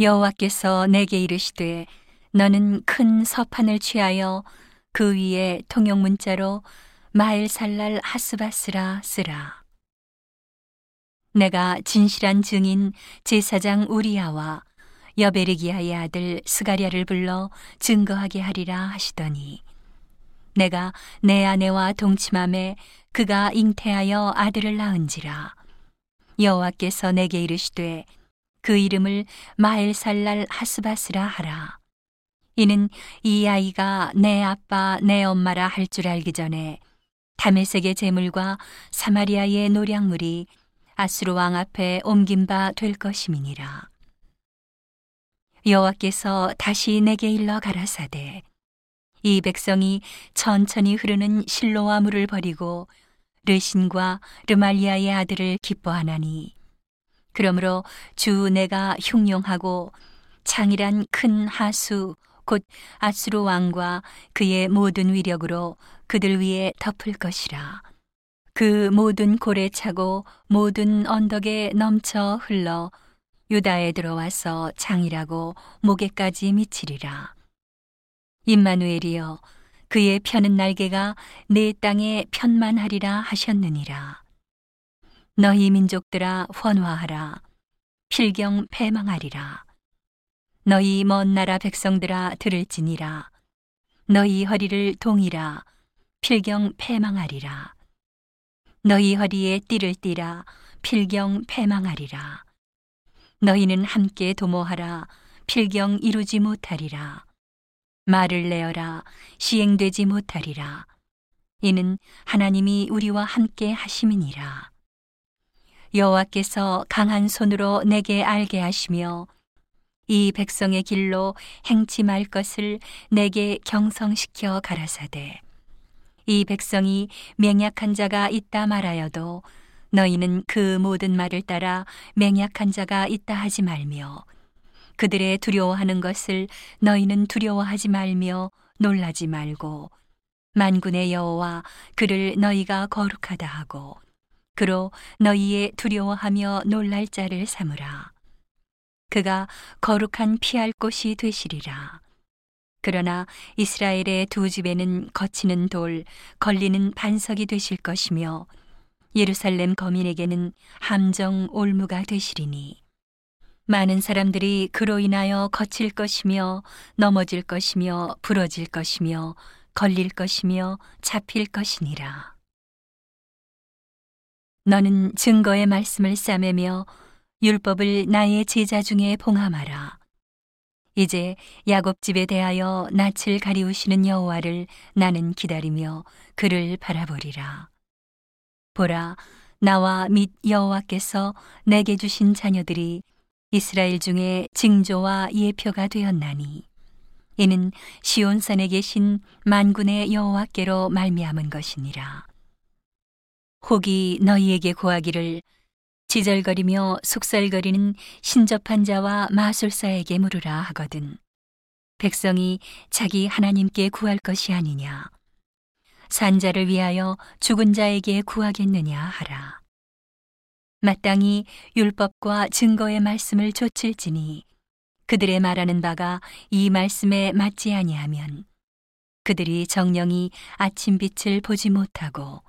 여호와께서 내게 이르시되 너는 큰 서판을 취하여 그 위에 통용 문자로 마엘살랄 하스바스라 쓰라. 내가 진실한 증인 제사장 우리야와 여베르기야의 아들 스가랴를 불러 증거하게 하리라 하시더니 내가 내 아내와 동침함에 그가 잉태하여 아들을 낳은지라 여호와께서 내게 이르시되 그 이름을 마엘살랄 하스바스라 하라. 이는 이 아이가 내 아빠 내 엄마라 할 줄 알기 전에 다메섹의 재물과 사마리아의 노량물이 아수르 왕 앞에 옮긴 바 될 것임이니라. 여호와께서 다시 내게 일러 가라사대 이 백성이 천천히 흐르는 실로와 물을 버리고 르신과 르말리아의 아들을 기뻐하나니 그러므로 주 내가 흉용하고 창이란 큰 하수 곧 아수르 왕과 그의 모든 위력으로 그들 위에 덮을 것이라 그 모든 고래 차고 모든 언덕에 넘쳐 흘러 유다에 들어와서 장이라고 목에까지 미치리라. 임마누엘이여 그의 펴는 날개가 내 땅에 편만하리라 하셨느니라. 너희 민족들아 환화하라. 필경 패망하리라. 너희 먼 나라 백성들아 들을지니라. 너희 허리를 동이라. 필경 패망하리라. 너희 허리에 띠를 띠라. 필경 패망하리라. 너희는 함께 도모하라 필경 이루지 못하리라 말을 내어라 시행되지 못하리라 이는 하나님이 우리와 함께 하심이니라 여호와께서 강한 손으로 내게 알게 하시며 이 백성의 길로 행치 말 것을 내게 경성시켜 가라사대. 이 백성이 맹약한 자가 있다 말하여도 너희는 그 모든 말을 따라 맹약한 자가 있다 하지 말며 그들의 두려워하는 것을 너희는 두려워하지 말며 놀라지 말고 만군의 여호와 그를 너희가 거룩하다 하고 그로 너희의 두려워하며 놀랄 자를 삼으라. 그가 거룩한 피할 곳이 되시리라. 그러나 이스라엘의 두 집에는 거치는 돌 걸리는 반석이 되실 것이며 예루살렘 거민에게는 함정 올무가 되시리니. 많은 사람들이 그로 인하여 거칠 것이며 넘어질 것이며 부러질 것이며 걸릴 것이며 잡힐 것이니라. 너는 증거의 말씀을 싸매며 율법을 나의 제자 중에 봉함하라. 이제 야곱 집에 대하여 낯을 가리우시는 여호와를 나는 기다리며 그를 바라보리라. 보라 나와 및 여호와께서 내게 주신 자녀들이 이스라엘 중에 징조와 예표가 되었나니 이는 시온산에 계신 만군의 여호와께로 말미암은 것이니라 혹이 너희에게 구하기를 지절거리며 속살거리는 신접한 자와 마술사에게 물으라 하거든 백성이 자기 하나님께 구할 것이 아니냐 산자를 위하여 죽은 자에게 구하겠느냐 하라. 마땅히 율법과 증거의 말씀을 좇을지니 그들의 말하는 바가 이 말씀에 맞지 아니하면 그들이 정령이 아침 빛을 보지 못하고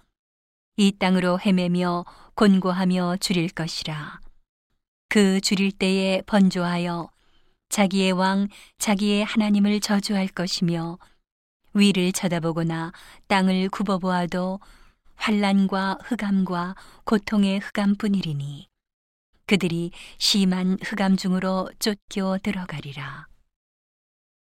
이 땅으로 헤매며 곤고하며 줄일 것이라. 그 줄일 때에 번조하여 자기의 왕, 자기의 하나님을 저주할 것이며 위를 쳐다보거나 땅을 굽어보아도 환란과 흑암과 고통의 흑암뿐이리니 그들이 심한 흑암 중으로 쫓겨 들어가리라.